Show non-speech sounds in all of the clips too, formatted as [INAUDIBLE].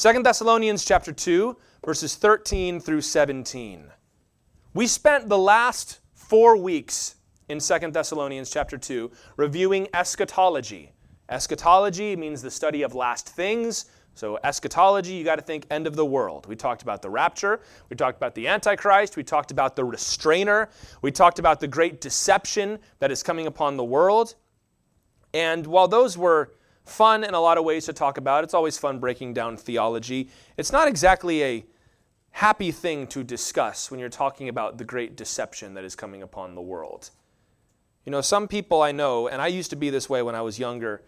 2 Thessalonians chapter 2, verses 13 through 17. We spent the last four weeks in 2 Thessalonians chapter 2 reviewing eschatology. Eschatology means the study of last things. So, eschatology, you got to think end of the world. We talked about the rapture. We talked about the Antichrist. We talked about the restrainer. We talked about the great deception that is coming upon the world. And while those were fun in a lot of ways to talk about. It's always fun breaking down theology. It's not exactly a happy thing to discuss when you're talking about the great deception that is coming upon the world. You know, some people I know, and I used to be this way when I was younger,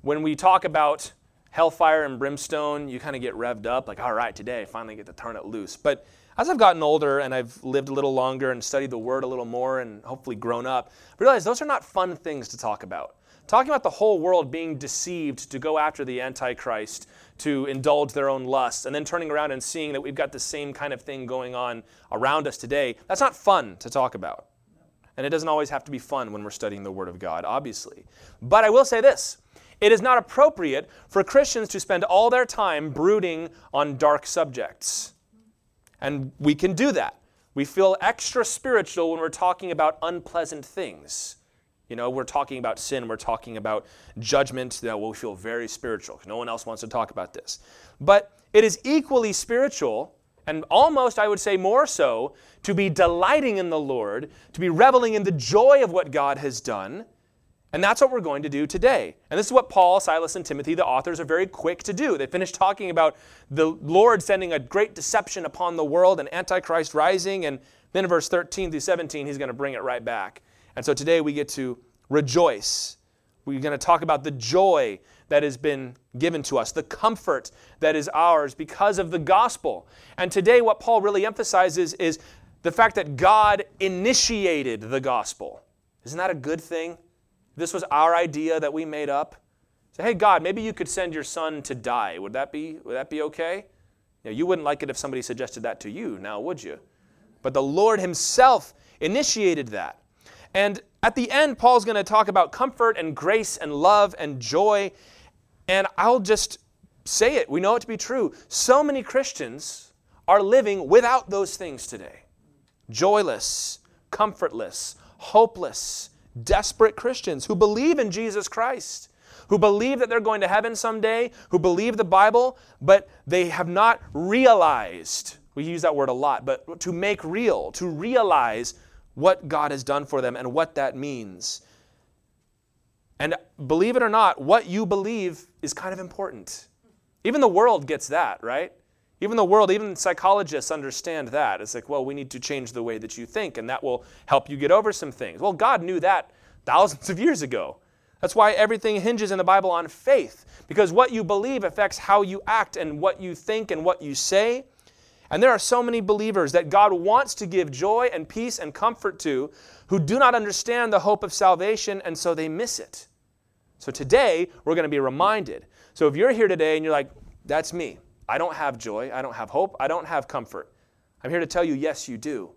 when we talk about hellfire and brimstone, you kind of get revved up, like, all right, today finally get to turn it loose. But as I've gotten older and I've lived a little longer and studied the Word a little more and hopefully grown up, I realize those are not fun things to talk about talking about the whole world being deceived to go after the Antichrist, to indulge their own lusts, and then turning around and seeing that we've got the same kind of thing going on around us today, that's not fun to talk about. And it doesn't always have to be fun when we're studying the Word of God, obviously. But I will say this it is not appropriate for Christians to spend all their time brooding on dark subjects. And we can do that. We feel extra spiritual when we're talking about unpleasant things. You know, we're talking about sin, we're talking about judgment, that will feel very spiritual. No one else wants to talk about this. But it is equally spiritual, and almost, I would say, more so, to be delighting in the Lord, to be reveling in the joy of what God has done. And that's what we're going to do today. And this is what Paul, Silas, and Timothy, the authors, are very quick to do. They finish talking about the Lord sending a great deception upon the world and Antichrist rising. And then in verse 13 through 17, he's going to bring it right back. And so today we get to rejoice. We're going to talk about the joy that has been given to us, the comfort that is ours because of the gospel. And today, what Paul really emphasizes is the fact that God initiated the gospel. Isn't that a good thing? This was our idea that we made up. Say, hey, God, maybe you could send your son to die. Would that be, would that be okay? You, know, you wouldn't like it if somebody suggested that to you, now would you? But the Lord Himself initiated that. And at the end, Paul's going to talk about comfort and grace and love and joy. And I'll just say it. We know it to be true. So many Christians are living without those things today joyless, comfortless, hopeless, desperate Christians who believe in Jesus Christ, who believe that they're going to heaven someday, who believe the Bible, but they have not realized. We use that word a lot, but to make real, to realize what God has done for them and what that means. And believe it or not, what you believe is kind of important. Even the world gets that, right? Even the world, even psychologists understand that. It's like, well, we need to change the way that you think, and that will help you get over some things. Well, God knew that thousands of years ago. That's why everything hinges in the Bible on faith, because what you believe affects how you act and what you think and what you say. And there are so many believers that God wants to give joy and peace and comfort to who do not understand the hope of salvation, and so they miss it. So today, we're going to be reminded. So if you're here today and you're like, that's me, I don't have joy, I don't have hope, I don't have comfort, I'm here to tell you, yes, you do.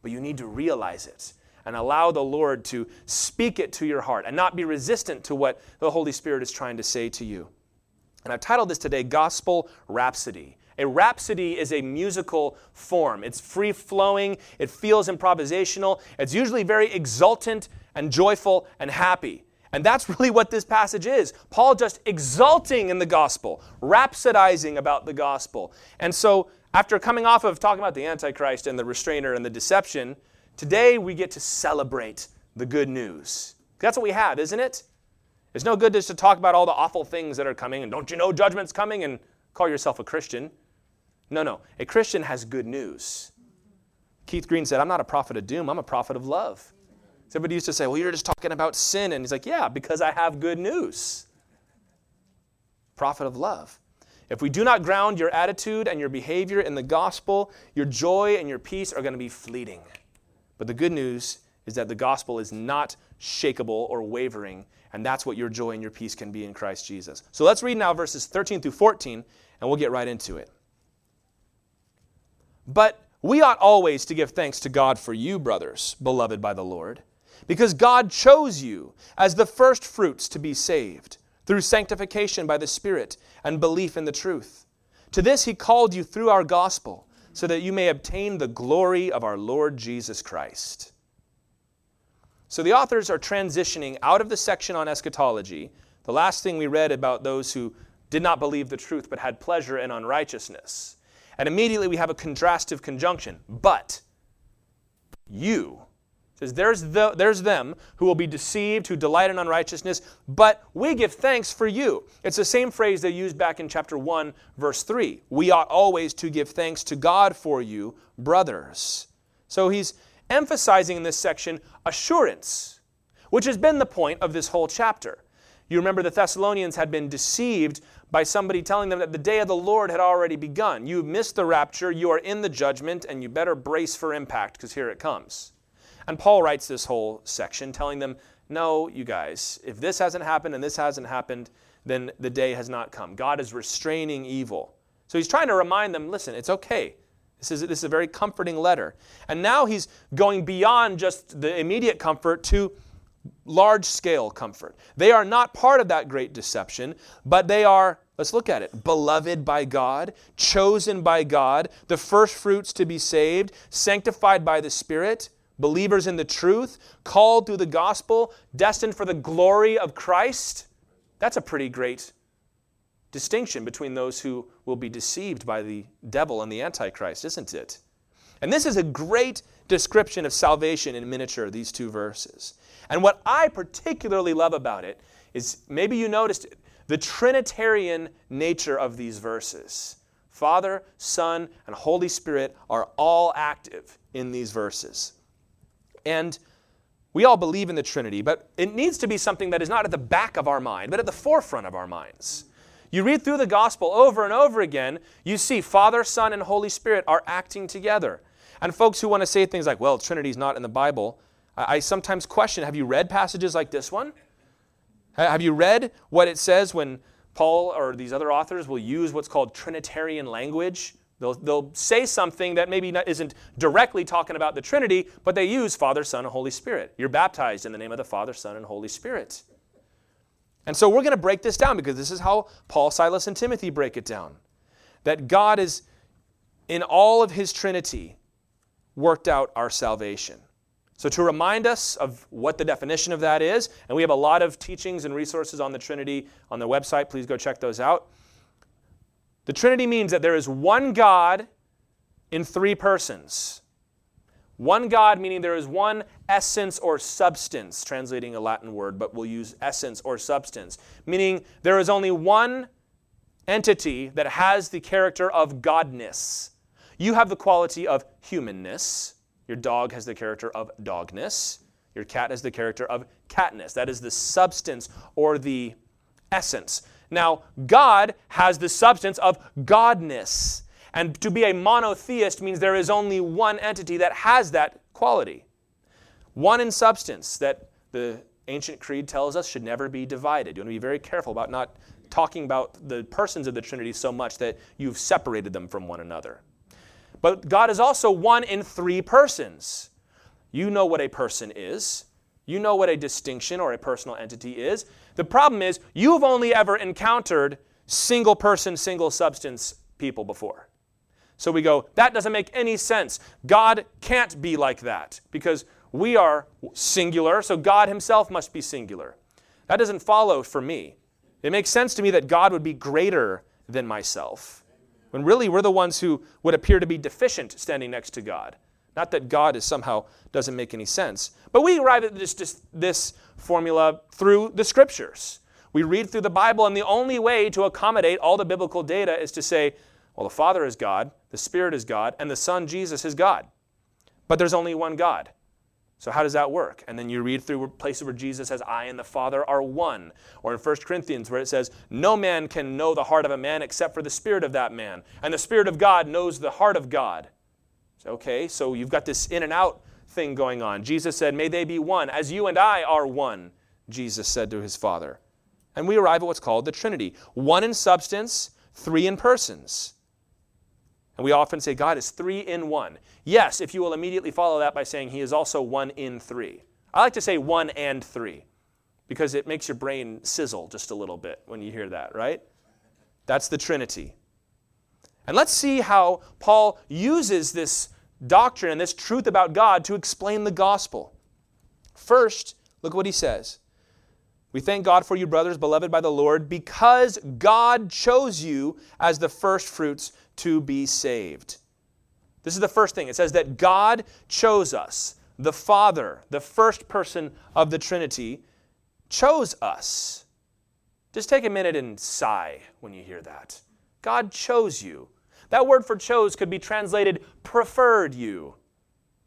But you need to realize it and allow the Lord to speak it to your heart and not be resistant to what the Holy Spirit is trying to say to you. And I've titled this today Gospel Rhapsody. A rhapsody is a musical form. It's free flowing, it feels improvisational, it's usually very exultant and joyful and happy. And that's [LAUGHS] really what this passage is. Paul just exulting in the gospel, rhapsodizing about the gospel. And so, after coming off of talking about the Antichrist and the restrainer and the deception, today we get to celebrate the good news. That's what we have, isn't it? It's no good just to talk about all the awful things that are coming and don't you know judgment's coming and call yourself a Christian. No, no. A Christian has good news. Keith Green said, I'm not a prophet of doom, I'm a prophet of love. Somebody used to say, Well, you're just talking about sin. And he's like, Yeah, because I have good news. Prophet of love. If we do not ground your attitude and your behavior in the gospel, your joy and your peace are going to be fleeting. But the good news is that the gospel is not shakable or wavering, and that's what your joy and your peace can be in Christ Jesus. So let's read now verses 13 through 14, and we'll get right into it. But we ought always to give thanks to God for you, brothers, beloved by the Lord, because God chose you as the first fruits to be saved through sanctification by the Spirit and belief in the truth. To this he called you through our gospel, so that you may obtain the glory of our Lord Jesus Christ. So the authors are transitioning out of the section on eschatology, the last thing we read about those who did not believe the truth but had pleasure in unrighteousness. And immediately we have a contrastive conjunction. But you says there's the, there's them who will be deceived who delight in unrighteousness but we give thanks for you. It's the same phrase they used back in chapter 1 verse 3 we ought always to give thanks to god for you brothers. So he's emphasizing in this section assurance which has been the point of this whole chapter. You remember the thessalonians had been deceived by somebody telling them that the day of the lord had already begun you've missed the rapture you are in the judgment and you better brace for impact because here it comes and Paul writes this whole section telling them, no, you guys, if this hasn't happened and this hasn't happened, then the day has not come. God is restraining evil. So he's trying to remind them listen, it's okay. This is, this is a very comforting letter. And now he's going beyond just the immediate comfort to large scale comfort. They are not part of that great deception, but they are, let's look at it, beloved by God, chosen by God, the first fruits to be saved, sanctified by the Spirit believers in the truth, called through the gospel, destined for the glory of Christ. That's a pretty great distinction between those who will be deceived by the devil and the Antichrist, isn't it? And this is a great description of salvation in miniature, these two verses. And what I particularly love about it is maybe you noticed the Trinitarian nature of these verses. Father, Son, and Holy Spirit are all active in these verses. And we all believe in the Trinity, but it needs to be something that is not at the back of our mind, but at the forefront of our minds. You read through the gospel over and over again, you see Father, Son, and Holy Spirit are acting together. And folks who want to say things like, well, Trinity's not in the Bible, I, I sometimes question have you read passages like this one? Have you read what it says when Paul or these other authors will use what's called Trinitarian language They'll, they'll say something that maybe not, isn't directly talking about the Trinity, but they use Father, Son, and Holy Spirit. You're baptized in the name of the Father, Son, and Holy Spirit. And so we're going to break this down because this is how Paul, Silas, and Timothy break it down. That God is, in all of his Trinity, worked out our salvation. So, to remind us of what the definition of that is, and we have a lot of teachings and resources on the Trinity on the website, please go check those out. The Trinity means that there is one God in three persons. One God, meaning there is one essence or substance, translating a Latin word, but we'll use essence or substance, meaning there is only one entity that has the character of godness. You have the quality of humanness. Your dog has the character of dogness. Your cat has the character of catness. That is the substance or the essence. Now, God has the substance of godness. And to be a monotheist means there is only one entity that has that quality. One in substance that the ancient creed tells us should never be divided. You want to be very careful about not talking about the persons of the Trinity so much that you've separated them from one another. But God is also one in three persons. You know what a person is. You know what a distinction or a personal entity is. The problem is, you've only ever encountered single person, single substance people before. So we go, that doesn't make any sense. God can't be like that because we are singular, so God himself must be singular. That doesn't follow for me. It makes sense to me that God would be greater than myself, when really we're the ones who would appear to be deficient standing next to God. Not that God is somehow doesn't make any sense. But we arrive at this, this, this formula through the scriptures. We read through the Bible, and the only way to accommodate all the biblical data is to say, well, the Father is God, the Spirit is God, and the Son, Jesus, is God. But there's only one God. So how does that work? And then you read through places where Jesus says, I and the Father are one. Or in 1 Corinthians where it says, No man can know the heart of a man except for the Spirit of that man. And the Spirit of God knows the heart of God. So, Okay, so you've got this in and out thing going on. Jesus said, May they be one, as you and I are one, Jesus said to his Father. And we arrive at what's called the Trinity one in substance, three in persons. And we often say God is three in one. Yes, if you will immediately follow that by saying he is also one in three. I like to say one and three because it makes your brain sizzle just a little bit when you hear that, right? That's the Trinity. And let's see how Paul uses this doctrine and this truth about God to explain the gospel. First, look what he says. We thank God for you, brothers, beloved by the Lord, because God chose you as the first fruits to be saved. This is the first thing. It says that God chose us. The Father, the first person of the Trinity, chose us. Just take a minute and sigh when you hear that. God chose you. That word for chose could be translated preferred you.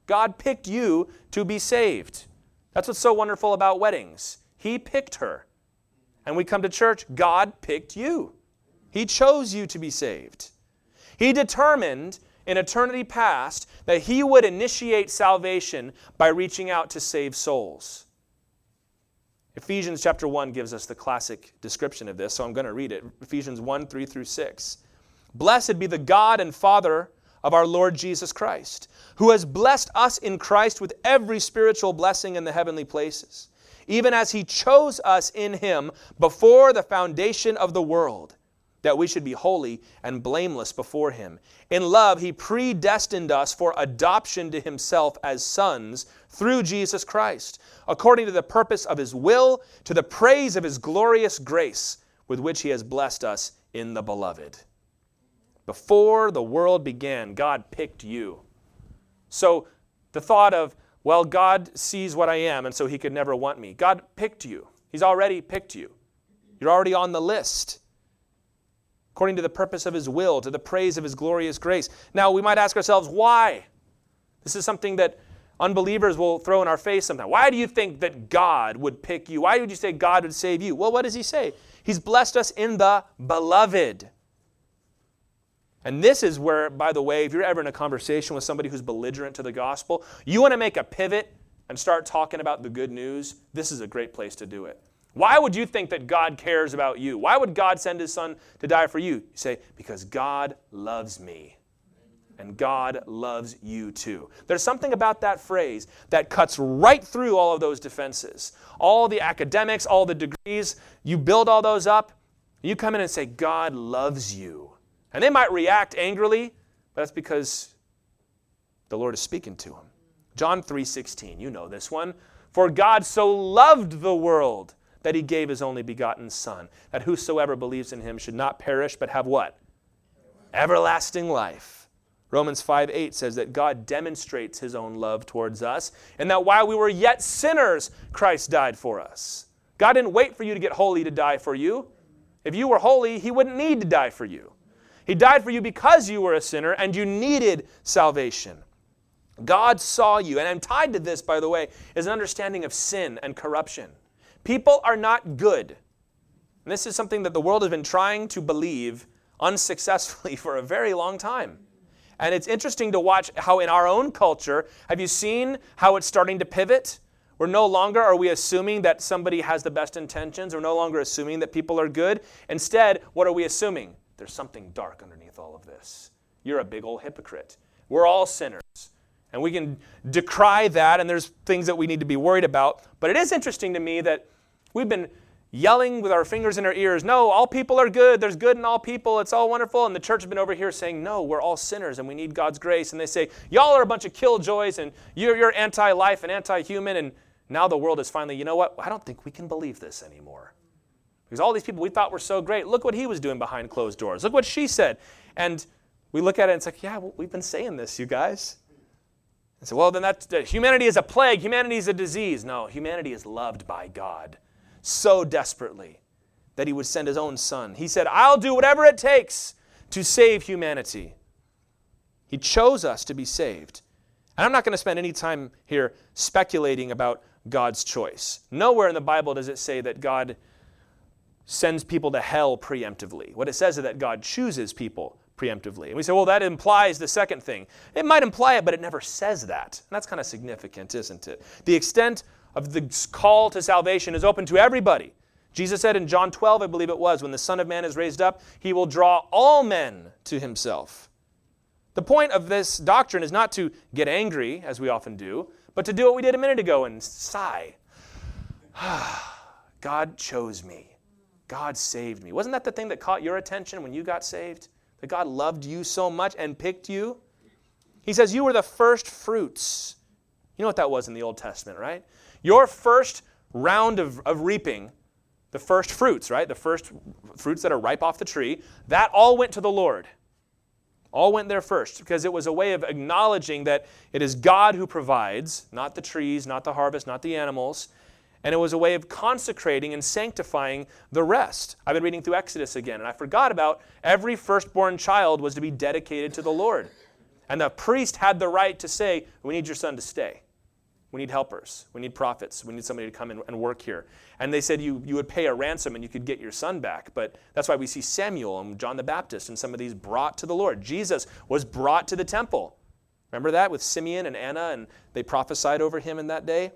God picked you to be saved. That's what's so wonderful about weddings. He picked her. And we come to church, God picked you. He chose you to be saved. He determined in eternity past that He would initiate salvation by reaching out to save souls. Ephesians chapter 1 gives us the classic description of this, so I'm going to read it. Ephesians 1 3 through 6. Blessed be the God and Father of our Lord Jesus Christ, who has blessed us in Christ with every spiritual blessing in the heavenly places, even as he chose us in him before the foundation of the world, that we should be holy and blameless before him. In love, he predestined us for adoption to himself as sons through Jesus Christ, according to the purpose of his will, to the praise of his glorious grace, with which he has blessed us in the beloved. Before the world began, God picked you. So the thought of, well, God sees what I am, and so he could never want me. God picked you. He's already picked you. You're already on the list. According to the purpose of his will, to the praise of his glorious grace. Now, we might ask ourselves, why? This is something that unbelievers will throw in our face sometimes. Why do you think that God would pick you? Why would you say God would save you? Well, what does he say? He's blessed us in the beloved. And this is where, by the way, if you're ever in a conversation with somebody who's belligerent to the gospel, you want to make a pivot and start talking about the good news, this is a great place to do it. Why would you think that God cares about you? Why would God send his son to die for you? You say, because God loves me. And God loves you too. There's something about that phrase that cuts right through all of those defenses. All the academics, all the degrees, you build all those up, you come in and say, God loves you. And they might react angrily, but that's because the Lord is speaking to them. John 3:16, you know this one. For God so loved the world that he gave his only begotten son, that whosoever believes in him should not perish but have what? Everlasting life. Romans 5 8 says that God demonstrates his own love towards us, and that while we were yet sinners, Christ died for us. God didn't wait for you to get holy to die for you. If you were holy, he wouldn't need to die for you. He died for you because you were a sinner and you needed salvation. God saw you. And I'm tied to this, by the way, is an understanding of sin and corruption. People are not good. And this is something that the world has been trying to believe unsuccessfully [LAUGHS] for a very long time. And it's interesting to watch how in our own culture, have you seen how it's starting to pivot? We're no longer are we assuming that somebody has the best intentions. We're no longer assuming that people are good. Instead, what are we assuming? there's something dark underneath all of this. You're a big old hypocrite. We're all sinners. And we can decry that, and there's things that we need to be worried about. But it is interesting to me that we've been yelling with our fingers in our ears, no, all people are good. There's good in all people. It's all wonderful. And the church has been over here saying, no, we're all sinners and we need God's grace. And they say, y'all are a bunch of killjoys and you're, you're anti life and anti human. And now the world is finally, you know what? I don't think we can believe this anymore. Because all these people we thought were so great, look what he was doing behind closed doors. Look what she said. And we look at it and it's like, yeah, well, we've been saying this, you guys. And so, well, then that humanity is a plague, humanity is a disease. No, humanity is loved by God so desperately that he would send his own son. He said, I'll do whatever it takes to save humanity. He chose us to be saved. And I'm not going to spend any time here speculating about God's choice. Nowhere in the Bible does it say that God sends people to hell preemptively. What it says is that God chooses people preemptively. And we say, well, that implies the second thing. It might imply it, but it never says that. And that's kind of significant, isn't it? The extent of the call to salvation is open to everybody. Jesus said in John 12, I believe it was, when the Son of Man is raised up, he will draw all men to himself. The point of this doctrine is not to get angry, as we often do, but to do what we did a minute ago and sigh. [SIGHS] God chose me. God saved me. Wasn't that the thing that caught your attention when you got saved? That God loved you so much and picked you? He says, You were the first fruits. You know what that was in the Old Testament, right? Your first round of, of reaping, the first fruits, right? The first fruits that are ripe off the tree, that all went to the Lord. All went there first because it was a way of acknowledging that it is God who provides, not the trees, not the harvest, not the animals. And it was a way of consecrating and sanctifying the rest. I've been reading through Exodus again, and I forgot about every firstborn child was to be dedicated to the Lord. And the priest had the right to say, We need your son to stay. We need helpers. We need prophets. We need somebody to come and work here. And they said you, you would pay a ransom and you could get your son back. But that's why we see Samuel and John the Baptist and some of these brought to the Lord. Jesus was brought to the temple. Remember that with Simeon and Anna, and they prophesied over him in that day?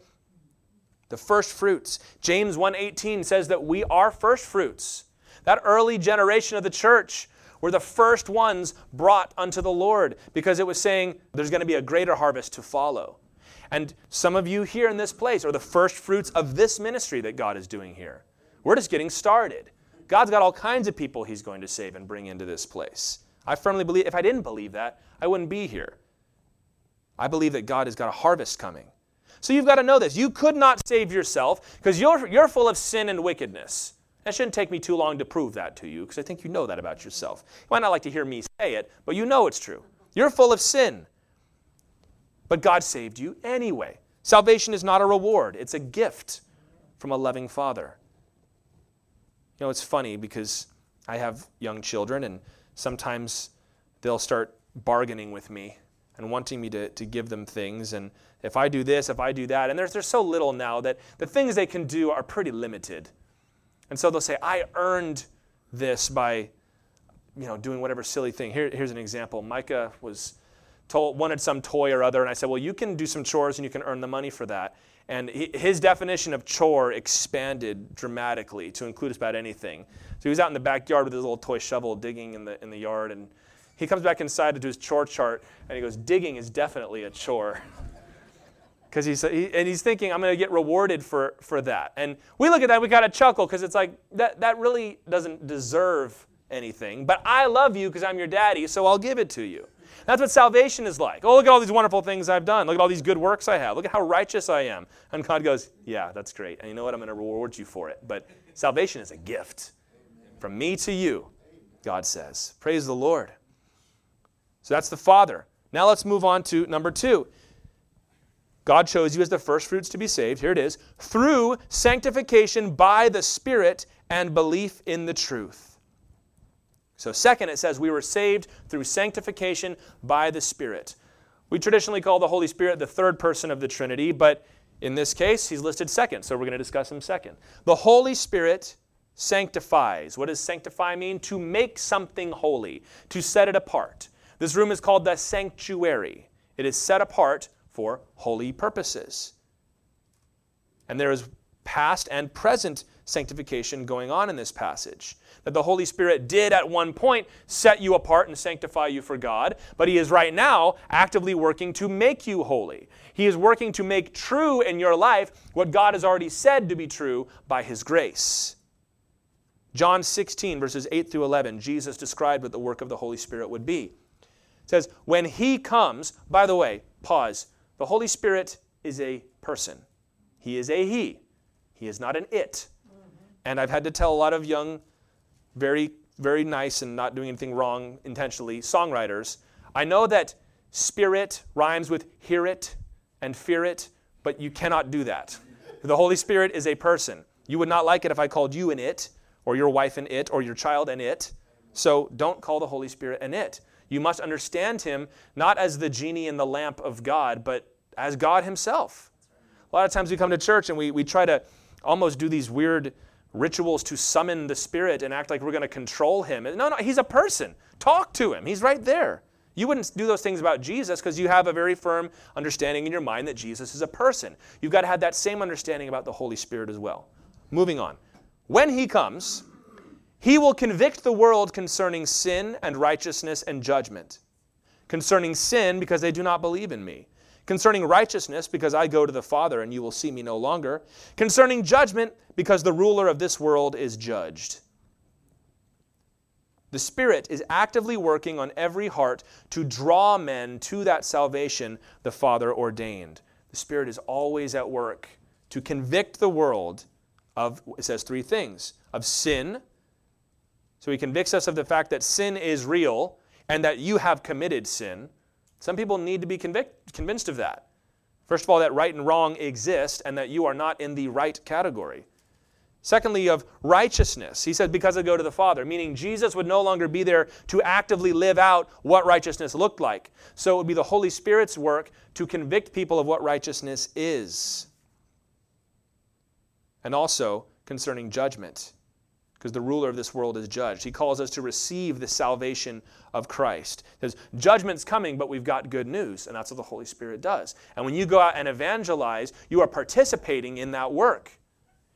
The first fruits. James 1:18 says that we are first fruits. That early generation of the church were the first ones brought unto the Lord because it was saying there's going to be a greater harvest to follow. And some of you here in this place are the first fruits of this ministry that God is doing here. We're just getting started. God's got all kinds of people He's going to save and bring into this place. I firmly believe, if I didn't believe that, I wouldn't be here. I believe that God has got a harvest coming. So you've got to know this. You could not save yourself because you're, you're full of sin and wickedness. That shouldn't take me too long to prove that to you because I think you know that about yourself. You might not like to hear me say it, but you know it's true. You're full of sin. But God saved you anyway. Salvation is not a reward, it's a gift from a loving Father. You know, it's funny because I have young children, and sometimes they'll start bargaining with me and wanting me to, to give them things. And if I do this, if I do that, and there's, there's so little now that the things they can do are pretty limited. And so they'll say, I earned this by you know, doing whatever silly thing. Here, here's an example. Micah was told, wanted some toy or other, and I said, Well, you can do some chores and you can earn the money for that. And he, his definition of chore expanded dramatically to include just about anything. So he was out in the backyard with his little toy shovel digging in the, in the yard, and he comes back inside to do his chore chart, and he goes, Digging is definitely a chore. [LAUGHS] Because he's, he, and he's thinking, I'm going to get rewarded for, for that. And we look at that, we got to chuckle because it's like, that, that really doesn't deserve anything. But I love you because I'm your daddy, so I'll give it to you. That's what salvation is like. Oh, look at all these wonderful things I've done. Look at all these good works I have. Look at how righteous I am. And God goes, Yeah, that's great. And you know what? I'm going to reward you for it. But salvation is a gift from me to you, God says. Praise the Lord. So that's the Father. Now let's move on to number two. God chose you as the first fruits to be saved. Here it is through sanctification by the Spirit and belief in the truth. So, second, it says we were saved through sanctification by the Spirit. We traditionally call the Holy Spirit the third person of the Trinity, but in this case, he's listed second, so we're going to discuss him second. The Holy Spirit sanctifies. What does sanctify mean? To make something holy, to set it apart. This room is called the sanctuary. It is set apart for holy purposes. And there is past and present sanctification going on in this passage that the Holy Spirit did at one point set you apart and sanctify you for God, but He is right now actively working to make you holy. He is working to make true in your life what God has already said to be true by His grace. John 16, verses 8 through 11, Jesus described what the work of the Holy Spirit would be. It says, When He comes, by the way, pause, the Holy Spirit is a person. He is a He. He is not an it. Mm-hmm. And I've had to tell a lot of young very, very nice and not doing anything wrong intentionally, songwriters, I know that spirit rhymes with hear it and fear it, but you cannot do that. The Holy Spirit is a person. You would not like it if I called you an it, or your wife an it, or your child an it. So don't call the Holy Spirit an it. You must understand him not as the genie in the lamp of God, but as God himself. A lot of times we come to church and we, we try to almost do these weird rituals to summon the spirit and act like we're going to control him. No, no, he's a person. Talk to him. He's right there. You wouldn't do those things about Jesus because you have a very firm understanding in your mind that Jesus is a person. You've got to have that same understanding about the Holy Spirit as well. Moving on. When he comes, he will convict the world concerning sin and righteousness and judgment. Concerning sin, because they do not believe in me Concerning righteousness, because I go to the Father and you will see me no longer. Concerning judgment, because the ruler of this world is judged. The Spirit is actively working on every heart to draw men to that salvation the Father ordained. The Spirit is always at work to convict the world of, it says three things of sin. So he convicts us of the fact that sin is real and that you have committed sin. Some people need to be convict, convinced of that. First of all, that right and wrong exist and that you are not in the right category. Secondly, of righteousness. He said, because I go to the Father, meaning Jesus would no longer be there to actively live out what righteousness looked like. So it would be the Holy Spirit's work to convict people of what righteousness is. And also concerning judgment, because the ruler of this world is judged. He calls us to receive the salvation of Christ. He says, Judgment's coming, but we've got good news, and that's what the Holy Spirit does. And when you go out and evangelize, you are participating in that work.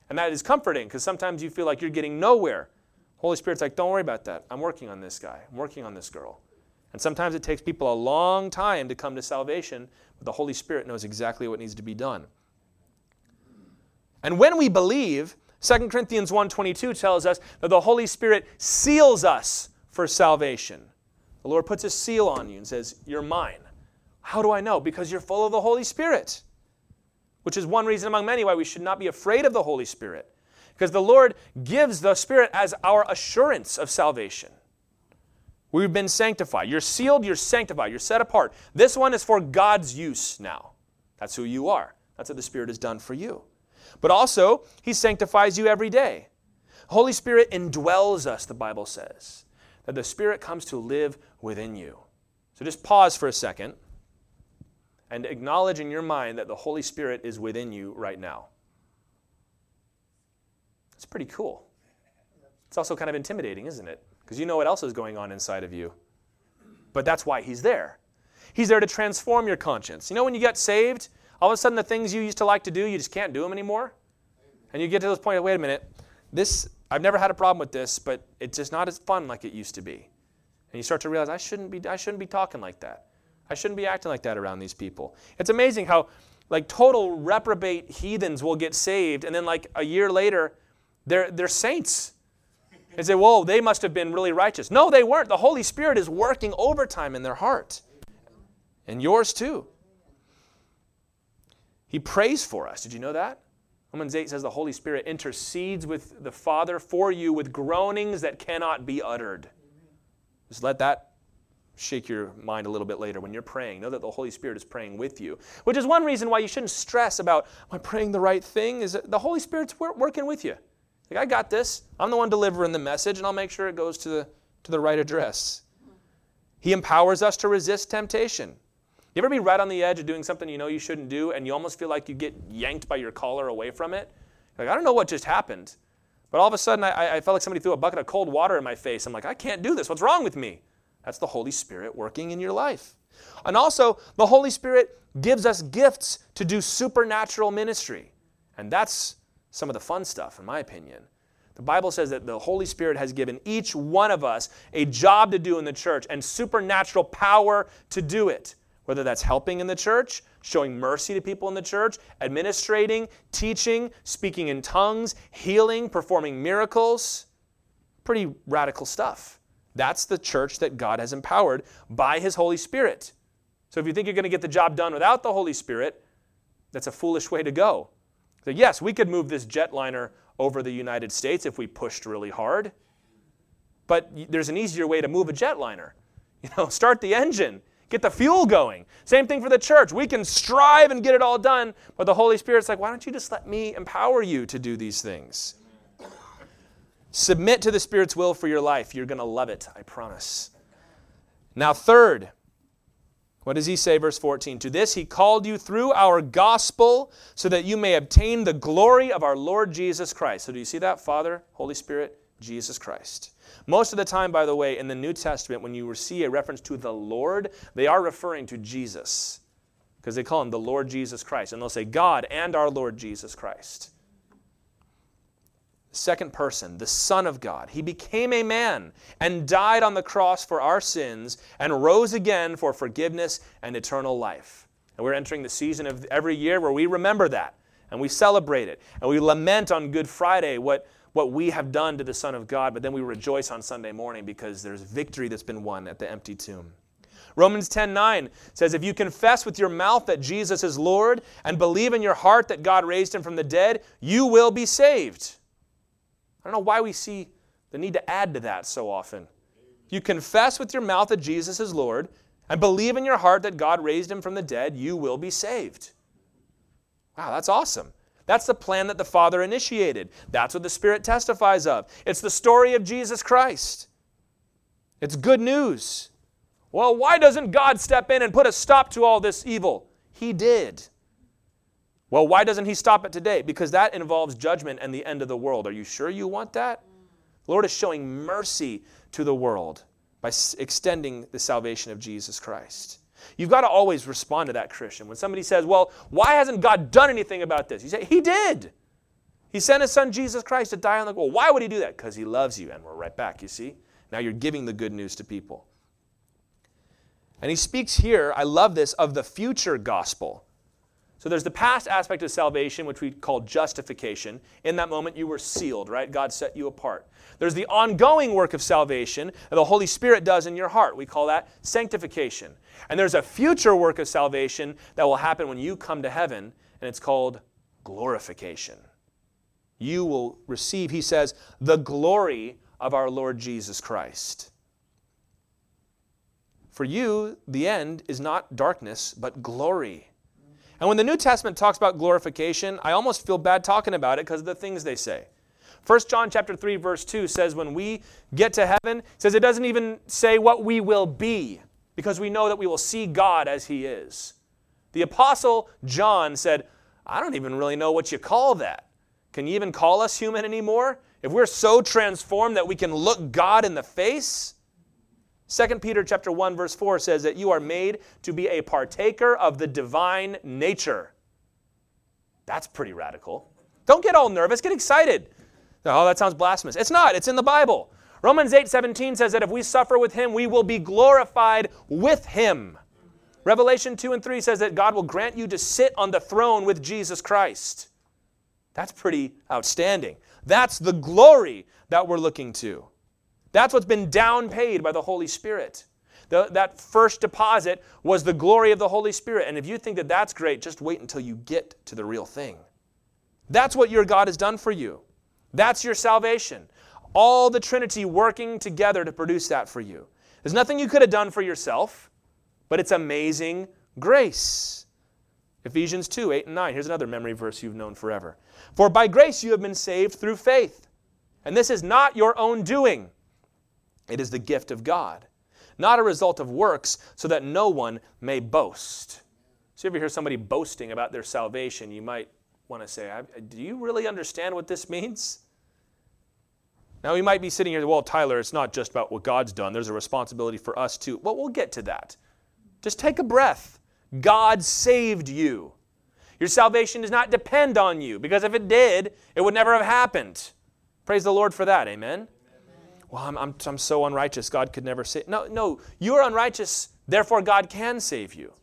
And that is comforting because sometimes you feel like you're getting nowhere. Holy Spirit's like, don't worry about that. I'm working on this guy. I'm working on this girl. And sometimes it takes people a long time to come to salvation, but the Holy Spirit knows exactly what needs to be done. And when we believe, 2 Corinthians 1:22 tells us that the Holy Spirit seals us for salvation. The Lord puts a seal on you and says, "You're mine." How do I know? Because you're full of the Holy Spirit which is one reason among many why we should not be afraid of the Holy Spirit. Because the Lord gives the Spirit as our assurance of salvation. We've been sanctified. You're sealed, you're sanctified, you're set apart. This one is for God's use now. That's who you are. That's what the Spirit has done for you. But also, He sanctifies you every day. Holy Spirit indwells us, the Bible says, that the Spirit comes to live within you. So just pause for a second and acknowledge in your mind that the Holy Spirit is within you right now. It's pretty cool. It's also kind of intimidating, isn't it? Because you know what else is going on inside of you. But that's why He's there. He's there to transform your conscience. You know, when you get saved, all of a sudden the things you used to like to do, you just can't do them anymore. And you get to this point of, wait a minute, this, I've never had a problem with this, but it's just not as fun like it used to be. And you start to realize, I shouldn't be, I shouldn't be talking like that. I shouldn't be acting like that around these people. It's amazing how like total reprobate heathens will get saved and then like a year later they're they're saints. And say, whoa, they must have been really righteous. No, they weren't. The Holy Spirit is working overtime in their heart. And yours too. He prays for us. Did you know that? Romans 8 says the Holy Spirit intercedes with the Father for you with groanings that cannot be uttered. Just let that shake your mind a little bit later when you're praying. Know that the Holy Spirit is praying with you, which is one reason why you shouldn't stress about, am I praying the right thing? Is the Holy Spirit's working with you. Like, I got this. I'm the one delivering the message, and I'll make sure it goes to the, to the right address. He empowers us to resist temptation. You ever be right on the edge of doing something you know you shouldn't do, and you almost feel like you get yanked by your collar away from it? Like, I don't know what just happened. But all of a sudden, I, I felt like somebody threw a bucket of cold water in my face. I'm like, I can't do this. What's wrong with me? That's the Holy Spirit working in your life. And also, the Holy Spirit gives us gifts to do supernatural ministry. And that's some of the fun stuff, in my opinion. The Bible says that the Holy Spirit has given each one of us a job to do in the church and supernatural power to do it. Whether that's helping in the church, showing mercy to people in the church, administrating, teaching, speaking in tongues, healing, performing miracles. Pretty radical stuff. That's the church that God has empowered by His Holy Spirit. So if you think you're going to get the job done without the Holy Spirit, that's a foolish way to go. So, yes, we could move this jetliner over the United States if we pushed really hard. But there's an easier way to move a jetliner. [LAUGHS] You know, start the engine, get the fuel going. Same thing for the church. We can strive and get it all done, but the Holy Spirit's like, why don't you just let me empower you to do these things? Submit to the Spirit's will for your life. You're going to love it, I promise. Now, third, what does he say, verse 14? To this he called you through our gospel so that you may obtain the glory of our Lord Jesus Christ. So, do you see that? Father, Holy Spirit, Jesus Christ. Most of the time, by the way, in the New Testament, when you see a reference to the Lord, they are referring to Jesus because they call him the Lord Jesus Christ. And they'll say God and our Lord Jesus Christ second person, the Son of God. He became a man and died on the cross for our sins and rose again for forgiveness and eternal life. And we're entering the season of every year where we remember that and we celebrate it and we lament on Good Friday what, what we have done to the Son of God, but then we rejoice on Sunday morning because there's victory that's been won at the empty tomb. Romans 10:9 says if you confess with your mouth that Jesus is Lord and believe in your heart that God raised him from the dead, you will be saved. I don't know why we see the need to add to that so often. You confess with your mouth that Jesus is Lord and believe in your heart that God raised him from the dead, you will be saved. Wow, that's awesome. That's the plan that the Father initiated. That's what the Spirit testifies of. It's the story of Jesus Christ. It's good news. Well, why doesn't God step in and put a stop to all this evil? He did. Well, why doesn't He stop it today? Because that involves judgment and the end of the world. Are you sure you want that? The Lord is showing mercy to the world by extending the salvation of Jesus Christ. You've got to always respond to that, Christian. When somebody says, Well, why hasn't God done anything about this? You say, He did. He sent His Son Jesus Christ to die on the cross. Well, why would He do that? Because He loves you. And we're right back, you see? Now you're giving the good news to people. And He speaks here, I love this, of the future gospel. So there's the past aspect of salvation, which we call justification. In that moment, you were sealed, right? God set you apart. There's the ongoing work of salvation that the Holy Spirit does in your heart. We call that sanctification. And there's a future work of salvation that will happen when you come to heaven, and it's called glorification. You will receive, he says, the glory of our Lord Jesus Christ. For you, the end is not darkness, but glory. And when the New Testament talks about glorification, I almost feel bad talking about it because of the things they say. 1 John chapter 3 verse 2 says when we get to heaven, says it doesn't even say what we will be because we know that we will see God as he is. The apostle John said, "I don't even really know what you call that. Can you even call us human anymore? If we're so transformed that we can look God in the face?" 2 Peter chapter 1 verse 4 says that you are made to be a partaker of the divine nature. That's pretty radical. Don't get all nervous, get excited. Oh, that sounds blasphemous. It's not, it's in the Bible. Romans 8 17 says that if we suffer with him, we will be glorified with him. Revelation 2 and 3 says that God will grant you to sit on the throne with Jesus Christ. That's pretty outstanding. That's the glory that we're looking to. That's what's been downpaid by the Holy Spirit. The, that first deposit was the glory of the Holy Spirit. And if you think that that's great, just wait until you get to the real thing. That's what your God has done for you. That's your salvation. All the Trinity working together to produce that for you. There's nothing you could have done for yourself, but it's amazing grace. Ephesians 2 8 and 9. Here's another memory verse you've known forever. For by grace you have been saved through faith. And this is not your own doing. It is the gift of God, not a result of works, so that no one may boast. So, if you hear somebody boasting about their salvation, you might want to say, Do you really understand what this means? Now, we might be sitting here, well, Tyler, it's not just about what God's done. There's a responsibility for us too. Well, we'll get to that. Just take a breath. God saved you. Your salvation does not depend on you, because if it did, it would never have happened. Praise the Lord for that. Amen well, I'm, I'm, I'm so unrighteous, God could never save. No, no, you are unrighteous, therefore God can save you.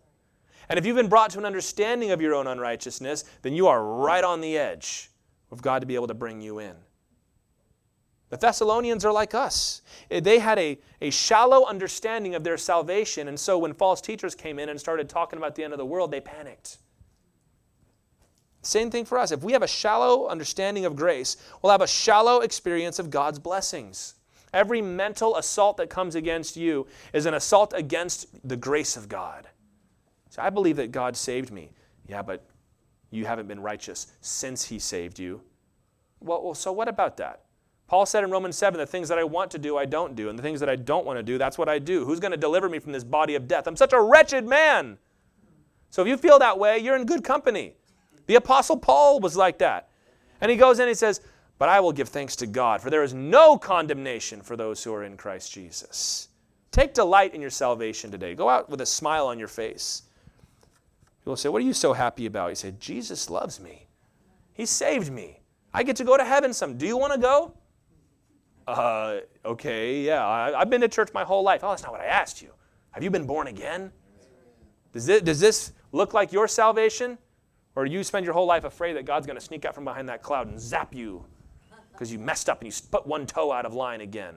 And if you've been brought to an understanding of your own unrighteousness, then you are right on the edge of God to be able to bring you in. The Thessalonians are like us. Eh, they had a, a shallow understanding of their salvation, and so when false teachers came in and started talking about the end of the world, they panicked. Same thing for us. If we have a shallow understanding of grace, we'll have a shallow experience of God's blessings. Every mental assault that comes against you is an assault against the grace of God. So I believe that God saved me. Yeah, but you haven't been righteous since He saved you. Well, so what about that? Paul said in Romans 7 the things that I want to do, I don't do. And the things that I don't want to do, that's what I do. Who's going to deliver me from this body of death? I'm such a wretched man. So if you feel that way, you're in good company. The Apostle Paul was like that. And he goes in and he says, but I will give thanks to God, for there is no condemnation for those who are in Christ Jesus. Take delight in your salvation today. Go out with a smile on your face. People say, What are you so happy about? You say, Jesus loves me. He saved me. I get to go to heaven some. Do you want to go? Uh, okay, yeah. I, have been to church my whole life. Oh, that's not what I asked you. Have you been born again? Does this, does this look like your salvation? Or you spend your whole life afraid that God's going to sneak out from behind that cloud and zap you because you messed up and you put one toe out of line again.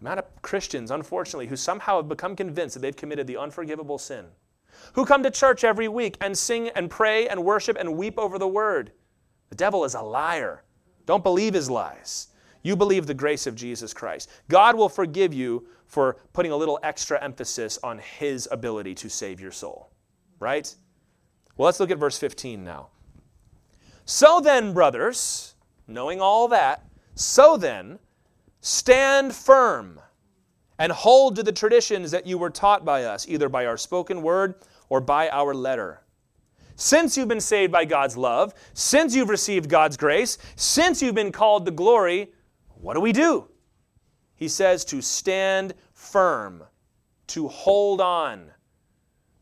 The amount of Christians, unfortunately, who somehow have become convinced that they've committed the unforgivable sin, who come to church every week and sing and pray and worship and weep over the word. The devil is a liar. Don't believe his lies. You believe the grace of Jesus Christ. God will forgive you for putting a little extra emphasis on his ability to save your soul. Right? Well, let's look at verse 15 now. So then, brothers, knowing all that, so then, stand firm and hold to the traditions that you were taught by us, either by our spoken word or by our letter. Since you've been saved by God's love, since you've received God's grace, since you've been called to glory, what do we do? He says to stand firm, to hold on.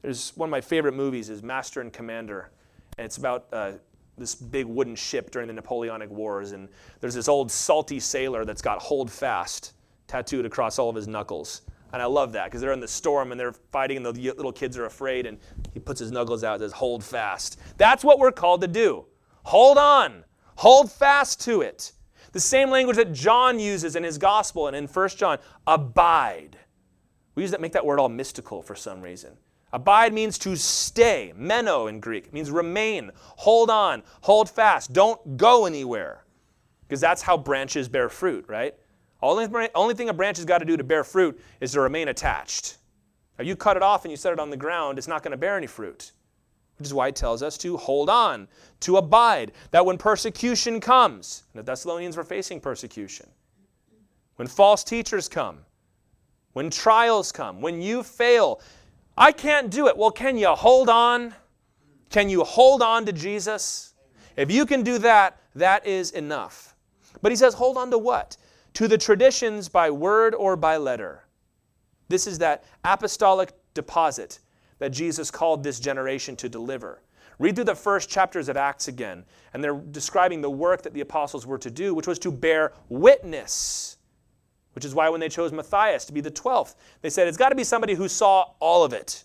There's one of my favorite movies is Master and Commander, and it's about uh, this big wooden ship during the Napoleonic Wars, and there's this old salty sailor that's got hold fast tattooed across all of his knuckles. And I love that because they're in the storm and they're fighting, and the little kids are afraid, and he puts his knuckles out and says, Hold fast. That's what we're called to do. Hold on, hold fast to it. The same language that John uses in his gospel and in 1 John abide. We use that, make that word all mystical for some reason. Abide means to stay, meno in Greek. It means remain, hold on, hold fast, don't go anywhere. Because that's how branches bear fruit, right? Only, only thing a branch has got to do to bear fruit is to remain attached. If you cut it off and you set it on the ground, it's not going to bear any fruit. Which is why it tells us to hold on, to abide, that when persecution comes, the Thessalonians were facing persecution, when false teachers come, when trials come, when you fail, I can't do it. Well, can you hold on? Can you hold on to Jesus? If you can do that, that is enough. But he says, hold on to what? To the traditions by word or by letter. This is that apostolic deposit that Jesus called this generation to deliver. Read through the first chapters of Acts again, and they're describing the work that the apostles were to do, which was to bear witness. Which is why when they chose Matthias to be the 12th, they said it's got to be somebody who saw all of it,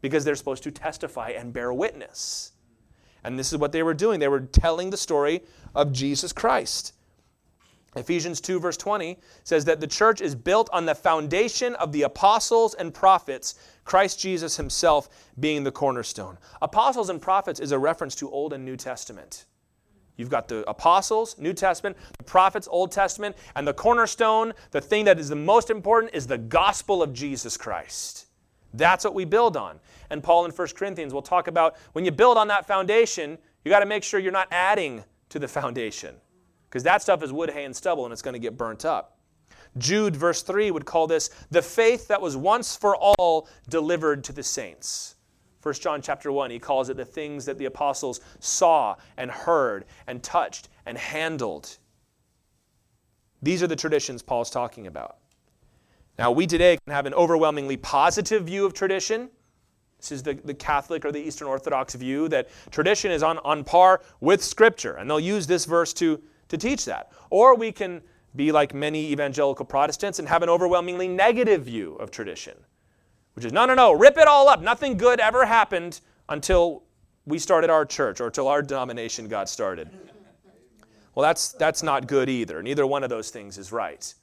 because they're supposed to testify and bear witness. And this is what they were doing. They were telling the story of Jesus Christ. Ephesians 2, verse 20 says that the church is built on the foundation of the apostles and prophets, Christ Jesus himself being the cornerstone. Apostles and prophets is a reference to Old and New Testament. You've got the apostles, New Testament, the prophets, Old Testament, and the cornerstone, the thing that is the most important, is the gospel of Jesus Christ. That's what we build on. And Paul in 1 Corinthians will talk about when you build on that foundation, you got to make sure you're not adding to the foundation because that stuff is wood, hay, and stubble, and it's going to get burnt up. Jude, verse 3, would call this the faith that was once for all delivered to the saints. 1 John chapter 1, he calls it the things that the apostles saw and heard and touched and handled. These are the traditions Paul's talking about. Now, we today can have an overwhelmingly positive view of tradition. This is the, the Catholic or the Eastern Orthodox view that tradition is on, on par with Scripture. And they'll use this verse to to teach that. Or we can be like many evangelical Protestants and have an overwhelmingly negative view of tradition, which is no, no, no, rip it all up. Nothing good ever happened until we started our church or until our denomination got started. Well, that's, that's not good either. Neither one of those things is right.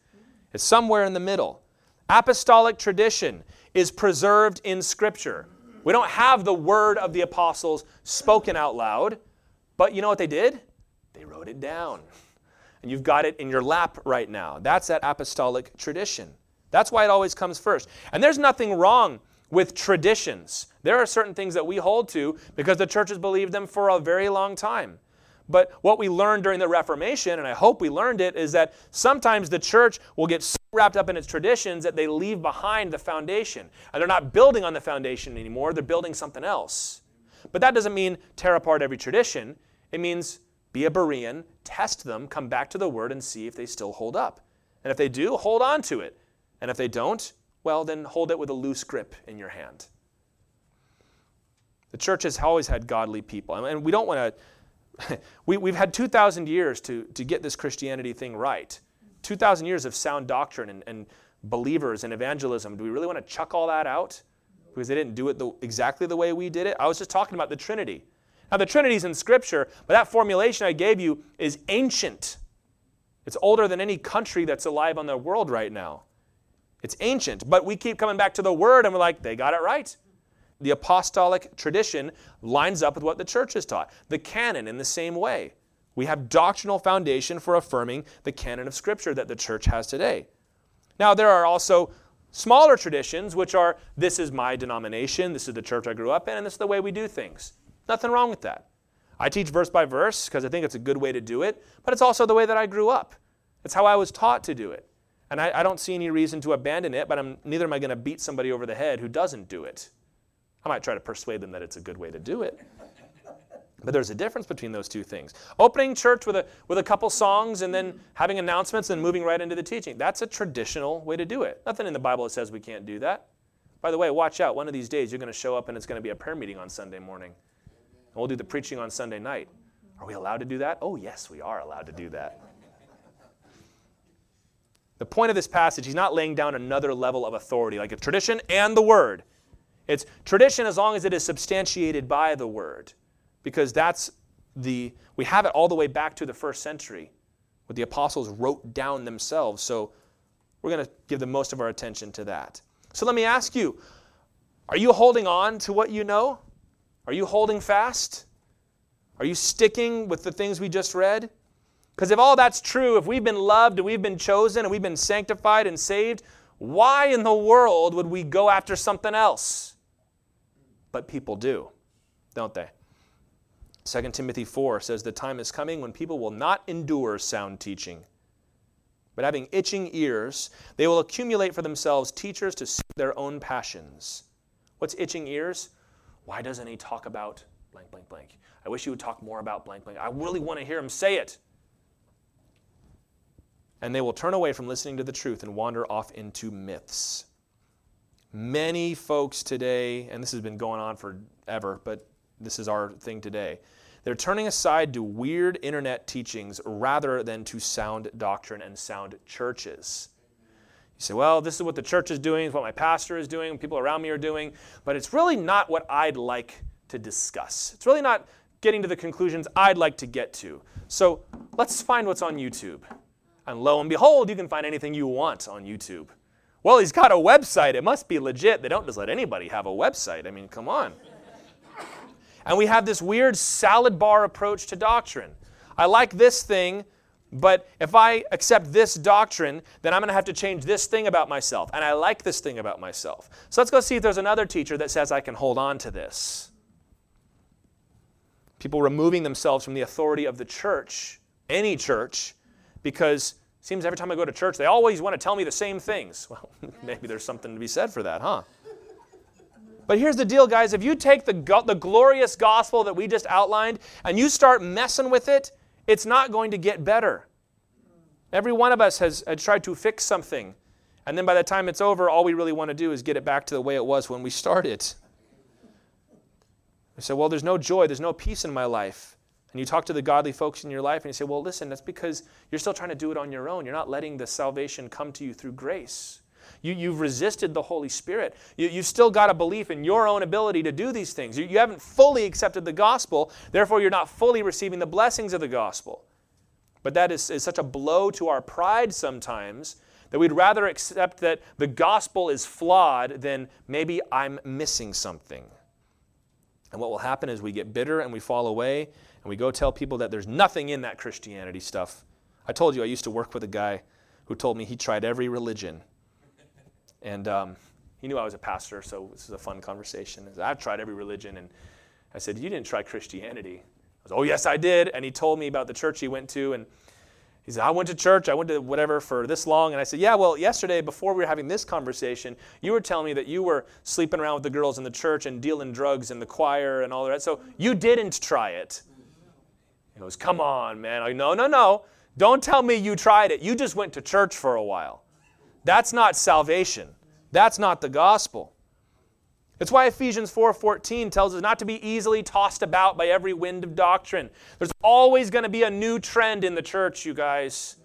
It's somewhere in the middle. Apostolic tradition is preserved in Scripture. We don't have the word of the apostles spoken out loud, but you know what they did? They wrote it down. And you've got it in your lap right now. That's that apostolic tradition. That's why it always comes first. And there's nothing wrong with traditions. There are certain things that we hold to because the church has believed them for a very long time. But what we learned during the Reformation, and I hope we learned it, is that sometimes the church will get so wrapped up in its traditions that they leave behind the foundation. And they're not building on the foundation anymore, they're building something else. But that doesn't mean tear apart every tradition. It means be a Berean, test them, come back to the word and see if they still hold up. And if they do, hold on to it. And if they don't, well, then hold it with a loose grip in your hand. The church has always had godly people. And we don't want to, [LAUGHS] we, we've had 2,000 years to, to get this Christianity thing right. 2,000 years of sound doctrine and, and believers and evangelism. Do we really want to chuck all that out? Because they didn't do it the, exactly the way we did it? I was just talking about the Trinity. Now, the Trinity's in Scripture, but that formulation I gave you is ancient. It's older than any country that's alive on the world right now. It's ancient, but we keep coming back to the word and we're like, they got it right. The apostolic tradition lines up with what the church has taught. The canon, in the same way. We have doctrinal foundation for affirming the canon of Scripture that the church has today. Now, there are also smaller traditions, which are this is my denomination, this is the church I grew up in, and this is the way we do things. Nothing wrong with that. I teach verse by verse because I think it's a good way to do it, but it's also the way that I grew up. It's how I was taught to do it. And I, I don't see any reason to abandon it, but I'm, neither am I going to beat somebody over the head who doesn't do it. I might try to persuade them that it's a good way to do it. But there's a difference between those two things. Opening church with a, with a couple songs and then having announcements and moving right into the teaching. That's a traditional way to do it. Nothing in the Bible says we can't do that. By the way, watch out. One of these days you're going to show up and it's going to be a prayer meeting on Sunday morning. And we'll do the preaching on Sunday night. Are we allowed to do that? Oh, yes, we are allowed to do that. The point of this passage, he's not laying down another level of authority, like a tradition and the word. It's tradition as long as it is substantiated by the word, because that's the, we have it all the way back to the first century, what the apostles wrote down themselves. So we're going to give the most of our attention to that. So let me ask you are you holding on to what you know? Are you holding fast? Are you sticking with the things we just read? Because if all that's true, if we've been loved and we've been chosen and we've been sanctified and saved, why in the world would we go after something else? But people do, don't they? 2 Timothy 4 says, The time is coming when people will not endure sound teaching, but having itching ears, they will accumulate for themselves teachers to suit their own passions. What's itching ears? Why doesn't he talk about blank, blank, blank? I wish he would talk more about blank, blank. I really want to hear him say it and they will turn away from listening to the truth and wander off into myths. Many folks today, and this has been going on forever, but this is our thing today, they're turning aside to weird internet teachings rather than to sound doctrine and sound churches. You say, well, this is what the church is doing, what my pastor is doing, people around me are doing, but it's really not what I'd like to discuss. It's really not getting to the conclusions I'd like to get to. So let's find what's on YouTube. And lo and behold, you can find anything you want on YouTube. Well, he's got a website. It must be legit. They don't just let anybody have a website. I mean, come on. And we have this weird salad bar approach to doctrine. I like this thing, but if I accept this doctrine, then I'm going to have to change this thing about myself. And I like this thing about myself. So let's go see if there's another teacher that says I can hold on to this. People removing themselves from the authority of the church, any church, because it seems every time I go to church, they always want to tell me the same things. [LAUGHS] Well, maybe there's something to be said for that, huh? But here's the deal, guys. If you take the, the glorious gospel that we just outlined and you start messing with it, it's not going to get better. Every one of us has, tried to fix something. And then by the time it's over, all we really want to do is get it back to the way it was when we started. I say, well, there's no joy, there's no peace in my life. And you talk to the godly folks in your life and you say, well, listen, that's because you're still trying to do it on your own. You're not letting the salvation come to you through grace. You, you've resisted the Holy Spirit. You, you've still got a belief in your own ability to do these things. You, you haven't fully accepted the gospel, therefore, you're not fully receiving the blessings of the gospel. But that is, is such a blow to our pride sometimes that we'd rather accept that the gospel is flawed than maybe I'm missing something. And what will happen is we get bitter and we fall away and we go tell people that there's nothing in that Christianity stuff. I told you I used to work with a guy who told me he tried every religion. And um, he knew I was a pastor, so this is a fun conversation. I've tried every religion. And I said, You didn't try Christianity. I said, Oh, yes, I did. And he told me about the church he went to. And he said, I went to church, I went to whatever for this long. And I said, Yeah, well, yesterday, before we were having this conversation, you were telling me that you were sleeping around with the girls in the church and dealing drugs in the choir and all that. So you didn't try it. He goes, Come on, man. I No, no, no. Don't tell me you tried it. You just went to church for a while. That's not salvation. That's not the gospel. It's why Ephesians 4:14 tells us not to be easily tossed about by every wind of doctrine. There's always going to be a new trend in the church, you guys.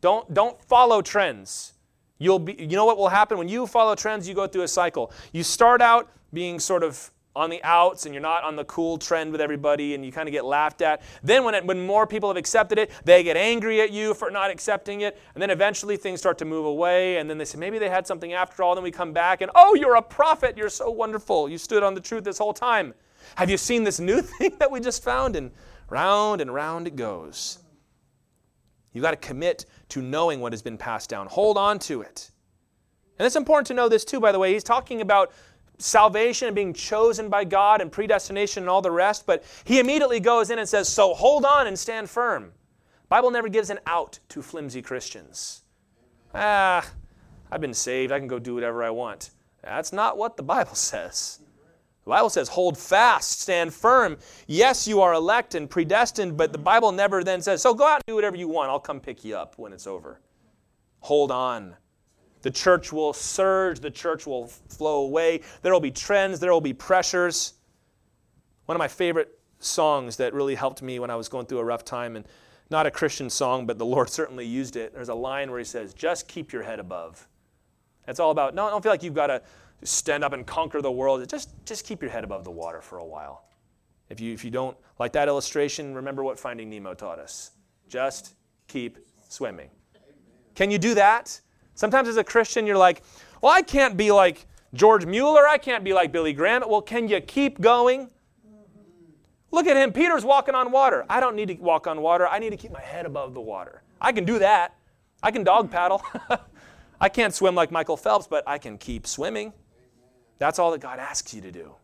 Don't, don't follow trends. You'll be, you know what will happen when you follow trends? You go through a cycle. You start out being sort of on the outs and you're not on the cool trend with everybody and you kind of get laughed at. Then, when, it, when more people have accepted it, they get angry at you for not accepting it. And then eventually things start to move away. And then they say, maybe they had something after all. Then we come back and, oh, you're a prophet. You're so wonderful. You stood on the truth this whole time. Have you seen this new [LAUGHS] thing that we just found? And round and round it goes. You've got to commit to knowing what has been passed down, hold on to it. And it's important to know this too, by the way. He's talking about salvation and being chosen by God and predestination and all the rest, but he immediately goes in and says, So hold on and stand firm. Bible never gives an out to flimsy Christians. Ah, I've been saved. I can go do whatever I want. That's not what the Bible [LAUGHS] says. The Bible says, hold fast, stand firm. Yes, you are elect and predestined, but the Bible never then says, so go out and do whatever you want. I'll come pick you up when it's over. Hold on. The church will surge, the church will flow away. There will be trends, there will be pressures. One of my favorite songs that really helped me when I was going through a rough time, and not a Christian song, but the Lord [LAUGHS] certainly used it. There's a line where He says, Just keep your head above. It's all about, no, don't feel like you've got to stand up and conquer the world. Just, just keep your head above the water for a while. If you, if you don't like that illustration, remember what Finding Nemo taught us. Just keep swimming. Can you do that? Sometimes as a Christian, you're like, well, I can't be like George Mueller. I can't be like Billy Graham. Well, can you keep going? Look at him. Peter's walking on water. I don't need to walk on water. I need to keep my head above the water. I can do that. I can dog paddle. [LAUGHS] I can't swim like Michael Phelps, but I can keep swimming. That's all that God asks you to do.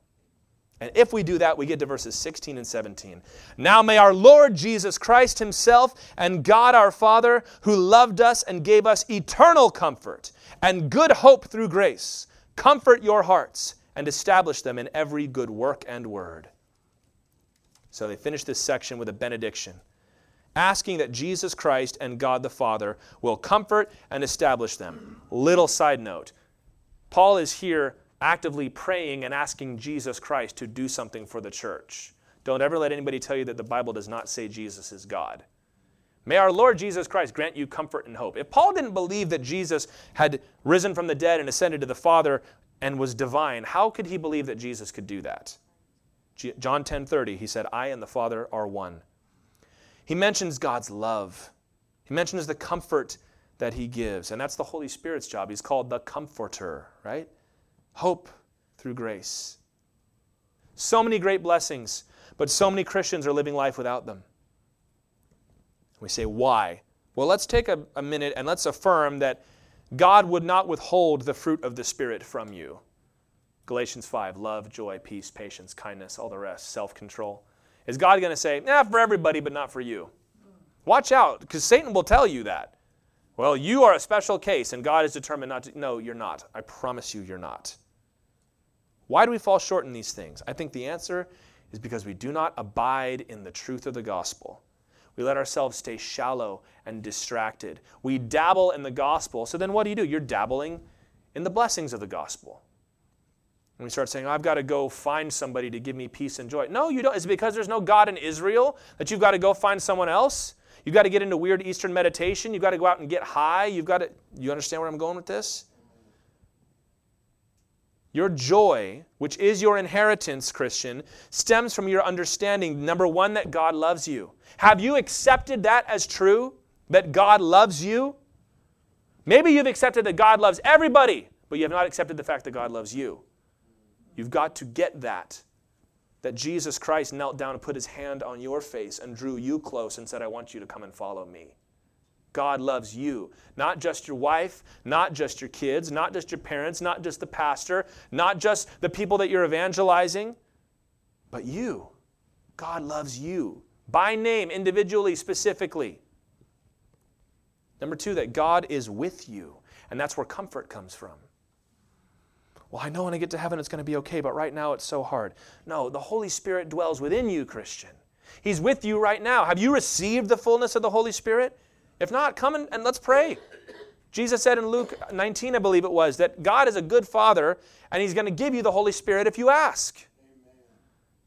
And if we do that, we get to verses 16 and 17. Now may our Lord Jesus Christ Himself and God our Father, who loved us and gave us eternal comfort and good hope through grace, comfort your hearts and establish them in every good work and word. So they finish this section with a benediction, asking that Jesus Christ and God the Father will comfort and establish them. Little side note Paul is here actively praying and asking Jesus Christ to do something for the church. Don't ever let anybody tell you that the Bible does not say Jesus is God. May our Lord Jesus Christ grant you comfort and hope. If Paul didn't believe that Jesus had risen from the dead and ascended to the Father and was divine, how could he believe that Jesus could do that? John 10:30, he said, "I and the Father are one." He mentions God's love. He mentions the comfort that he gives, and that's the Holy Spirit's job. He's called the comforter, right? Hope through grace. So many great blessings, but so many Christians are living life without them. We say, why? Well, let's take a, a, minute and let's affirm that God would not withhold the fruit of the Spirit from you. Galatians 5 love, joy, peace, patience, kindness, all the rest, self control. Is God going to say, nah, for everybody, but not for you? Watch out, because Satan will tell you that. Well, you are a special case, and God is determined not to. No, you're not. I promise you, you're not. Why do we fall short in these things? I think the answer is because we do not abide in the truth of the gospel. We let ourselves stay shallow and distracted. We dabble in the gospel. So then what do you do? You're dabbling in the blessings of the gospel. And we start saying, I've got to go find somebody to give me peace and joy. No, you don't. It's because there's no God in Israel that you've got to go find someone else. You've got to get into weird Eastern meditation. You've got to go out and get high. You've got to, you understand where I'm going with this? Your joy, which is your inheritance, Christian, stems from your understanding, number one, that God loves you. Have you accepted that as true? That God loves you? Maybe you've accepted that God loves everybody, but you have not accepted the fact that God loves you. You've got to get that. That Jesus Christ knelt down and put his hand on your face and drew you close and said, I want you to come and follow me. God loves you. Not just your wife, not just your kids, not just your parents, not just the pastor, not just the people that you're evangelizing, but you. God loves you by name, individually, specifically. Number two, that God is with you. And that's where comfort comes from. Well, I know when I get to heaven it's going to be okay, but right now it's so hard. No, the Holy Spirit dwells within you, Christian. He's with you right now. Have you received the fullness of the Holy Spirit? If not, come and, and let's pray. Jesus said in Luke 19, I believe it was, that God is a good father and he's going to give you the Holy Spirit if you ask.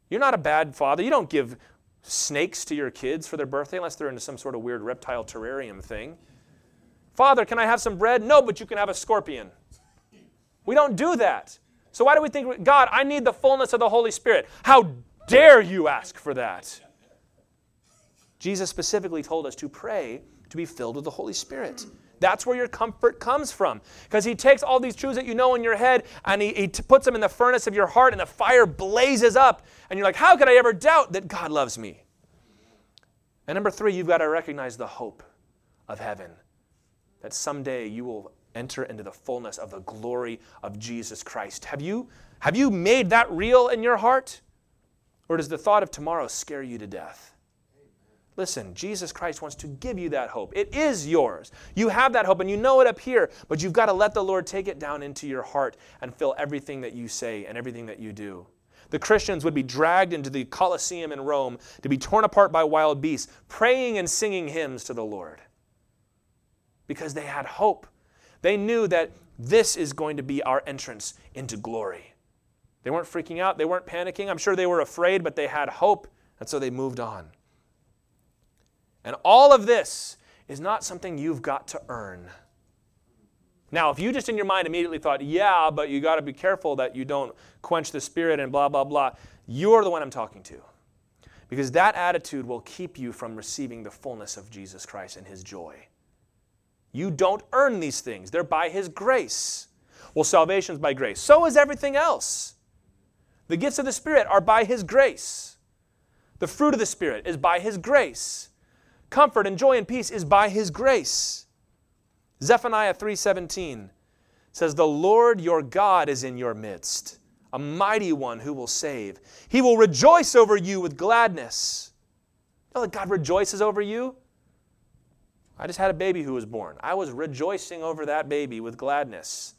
You're not a bad father. You don't give snakes to your kids for their birthday unless they're into some sort of weird reptile terrarium thing. Father, can I have some bread? No, but you can have a scorpion. We don't do that. So why do we think, God, I need the fullness of the Holy Spirit? How dare you ask for that? Jesus specifically told us to pray to be filled with the Holy Spirit. That's where your comfort comes from. Because he takes all these truths that you know in your head and he, he t- puts them in the furnace of your heart and the fire blazes up. And you're like, how could I ever doubt that God loves me? And number three, you've got to recognize the hope of heaven. That someday you will enter into the fullness of the glory of Jesus Christ. Have you, have you made that real in your heart? Or does the thought of tomorrow scare you to death? Listen, Jesus Christ wants to give you that hope. It is yours. You have that hope and you know it up here, but you've got to let the Lord take it down into your heart and fill everything that you say and everything that you do. The Christians would be dragged into the Colosseum in Rome to be torn apart by wild beasts, praying and singing hymns to the Lord because they had hope. They knew that this is going to be our entrance into glory. They weren't freaking out, they weren't panicking. I'm sure they were afraid, but they had hope, and so they moved on. And all of this is not something you've got to earn. Now, if you just in your mind immediately thought, yeah, but you got to be careful that you don't quench the spirit and blah, blah, blah, you're the one I'm talking to. Because that attitude will keep you from receiving the fullness of Jesus Christ and his joy. You don't earn these things, they're by his grace. Well, salvation's by grace. So is everything else. The gifts of the Spirit are by his grace. The fruit of the Spirit is by his grace. Comfort and joy and peace is by his grace. Zephaniah 3:17 says the Lord your God is in your midst, a mighty one who will save. He will rejoice over you with gladness. You know that God rejoices over you? I just had a baby who was born. I was rejoicing over that baby with gladness,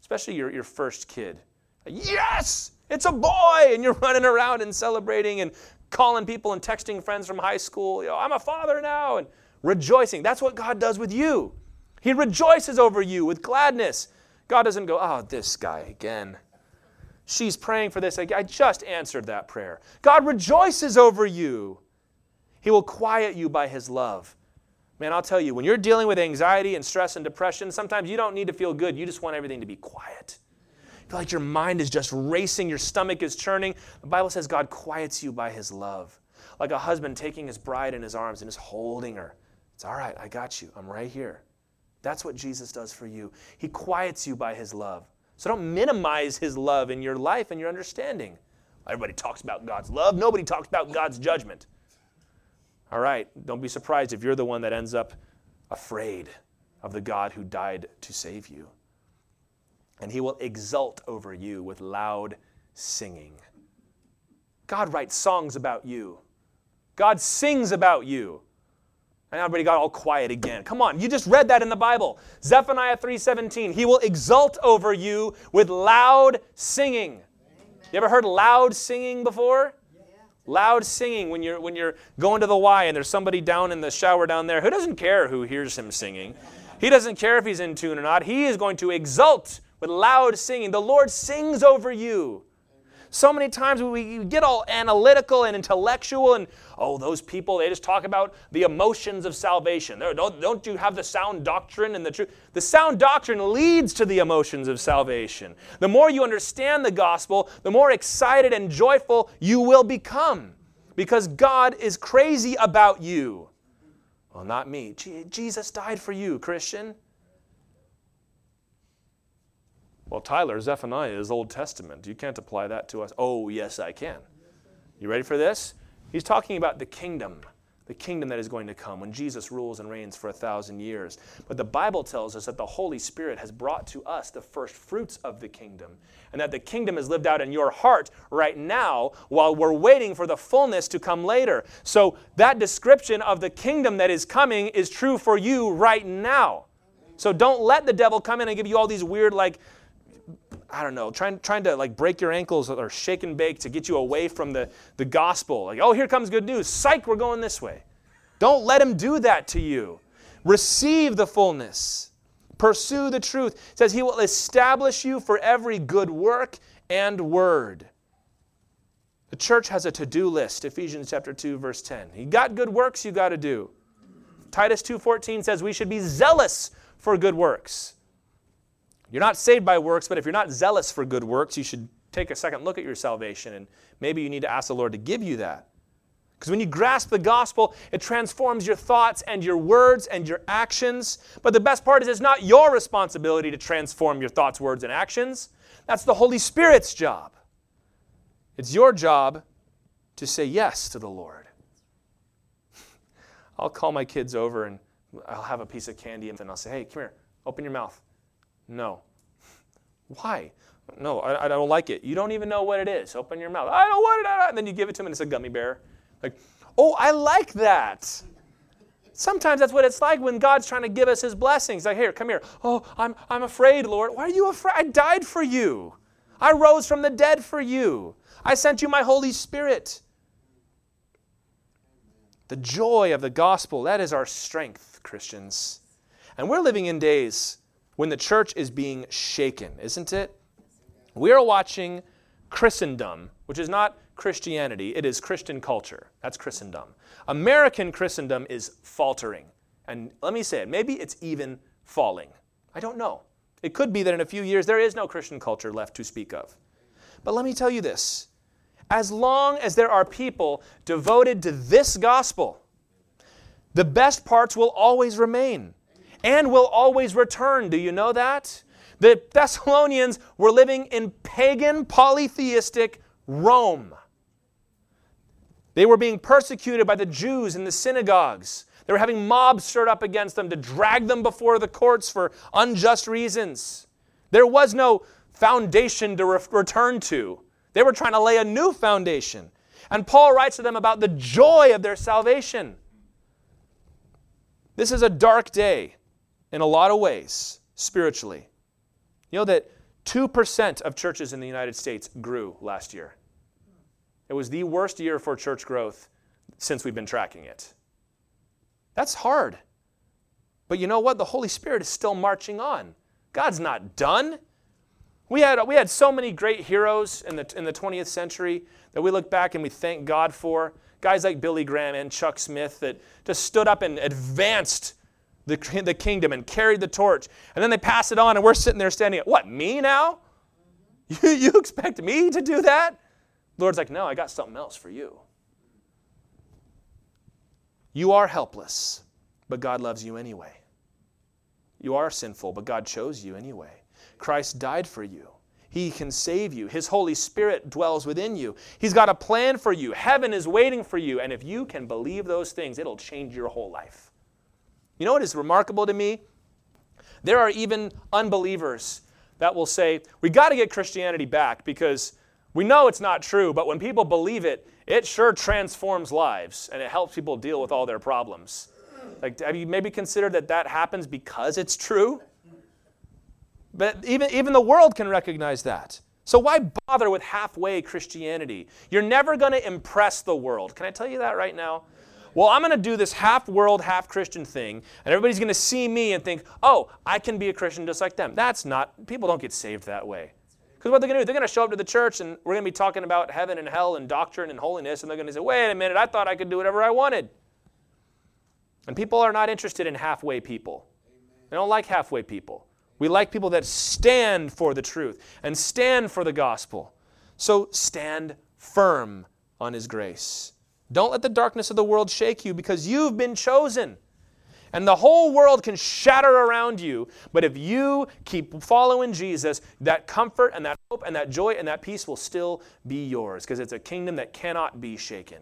especially your, your first kid. Yes, it's a boy! And you're [LAUGHS] running around and celebrating and calling people and texting friends from high school, you know, I'm a father now, and rejoicing. That's what God does with you. He rejoices over you with gladness. God doesn't go, oh, this guy again. She's praying for this. I just answered that prayer. God rejoices over you. He will quiet you by His love. Man, I'll tell you, when you're dealing with anxiety and stress and depression, sometimes you don't need to feel good. You just want everything to be quiet. Feel like your mind is just racing, your stomach is churning. The Bible says God quiets you by His love. Like a husband taking his bride in his arms and just holding her. It's all right, I got you. I'm right here. That's what Jesus does for you. He quiets you by his love. So don't minimize his love in your life and your understanding. Everybody talks about God's love, nobody talks about God's judgment. All right, don't be surprised if you're the one that ends up afraid of the God who died to save you. And he will exult over you with loud singing. God writes songs about you. God sings about you. And everybody got all quiet again. Come on, you just read that in the Bible. Zephaniah 3:17. He will exult over you with loud singing. Amen. You ever heard loud singing before? Yeah. Loud singing when you're when you're going to the Y and there's somebody down in the shower down there who doesn't care who hears him singing. He doesn't care if he's in tune or not. He is going to exult with loud singing. The Lord sings over you. So many times we get all analytical and intellectual, and oh, those people, they just talk about the emotions of salvation. Don't, don't you have the sound doctrine and the truth? The sound doctrine leads to the emotions of salvation. The more you understand the gospel, the more excited and joyful you will become because God is crazy about you. Well, not me. Jesus died for you, Christian. Well, Tyler, Zephaniah is Old Testament. You can't apply that to us. Oh, yes, I can. You ready for this? He's talking about the kingdom, the kingdom that is going to come when Jesus rules and reigns for a thousand years. But the Bible tells us that the Holy Spirit has brought to us the first fruits of the kingdom, and that the kingdom is lived out in your heart right now while we're waiting for the fullness to come later. So that description of the kingdom that is coming is true for you right now. So don't let the devil come in and give you all these weird, like, I don't know, trying, trying to like break your ankles or shake and bake to get you away from the, the gospel. Like, oh, here comes good news. Psych, we're going this way. Don't let him do that to you. Receive the fullness. Pursue the truth. It says he will establish you for every good work and word. The church has a to-do list, Ephesians chapter 2 verse 10. You got good works you got to do. Titus 2:14 says we should be zealous for good works. You're not saved by works, but if you're not zealous for good works, you should take a second look at your salvation and maybe you need to ask the Lord to give you that. Because when you grasp the gospel, it transforms your thoughts and your words and your actions. But the best part is it's not your responsibility to transform your thoughts, words, and actions. That's the Holy Spirit's job. It's your job to say yes to the Lord. [LAUGHS] I'll call my kids over and I'll have a piece of candy and then I'll say, hey, come here, open your mouth. No. Why? No, I, I, don't like it. You don't even know what it is. Open your mouth. I don't want it. And then you give it to them and it's a gummy bear. Like, oh, I like that. Sometimes that's what it's like when God's trying to give us his blessings. Like, here, come here. Oh, I'm, I'm afraid, Lord. Why are you afraid? I died for you. I rose from the dead for you. I sent you my Holy Spirit. The joy of the gospel, that is our strength, Christians. And we're living in days when the church is being shaken, isn't it? We are watching Christendom, which is not Christianity, it is Christian culture. That's Christendom. American Christendom is faltering. And let me say it, maybe it's even falling. I don't know. It could be that in a few years there is no Christian culture left to speak of. But let me tell you this as long as there are people devoted to this gospel, the best parts will always remain and will always return. Do you know that? The Thessalonians were living in pagan, polytheistic Rome. They were being persecuted by the Jews in the synagogues. They were having mobs stirred up against them to drag them before the courts for unjust reasons. There was no foundation to re- return to. They were trying to lay a new foundation. And Paul writes to them about the joy of their salvation. This is a dark day in a lot of ways, spiritually. You know that 2% of churches in the United States grew last year. It was the worst year for church growth since we've been tracking it. That's hard. But you know what? The Holy Spirit is still marching on. God's not done. We had, we had so many great heroes in the, in the 20th century that we look back and we thank God for. Guys like Billy Graham and Chuck Smith that just stood up and advanced the, the kingdom and carried the torch. And then they pass it on, and we're sitting there standing, at what, me now? [LAUGHS] You, you expect me to do that? Lord's like, no, I got something else for you. You are helpless, but God loves you anyway. You are sinful, but God chose you anyway. Christ died for you. He can save you. His Holy Spirit dwells within you. He's got a plan for you. Heaven is waiting for you. And if you can believe those things, it'll change your whole life. You know what is remarkable to me? There are even unbelievers that will say, We got to get Christianity back because we know it's not true, but when people believe it, it sure transforms lives and it helps people deal with all their problems. Like, have you maybe considered that that happens because it's true? But even, even the world can recognize that. So why bother with halfway Christianity? You're never going to impress the world. Can I tell you that right now? Well, I'm going to do this half world, half Christian thing, and everybody's going to see me and think, oh, I can be a Christian just like them. That's not, people don't get saved that way. Because what they're going to do, they're going to show up to the church and we're going to be talking about heaven and hell and doctrine and holiness, and they're going to say, wait a minute, I thought I could do whatever I wanted. And people are not interested in halfway people. They don't like halfway people. We like people that stand for the truth and stand for the gospel. So stand firm on His grace. Don't let the darkness of the world shake you because you've been chosen. And the whole world can shatter around you. But if you keep following Jesus, that comfort and that hope and that joy and that peace will still be yours because it's a kingdom that cannot be shaken.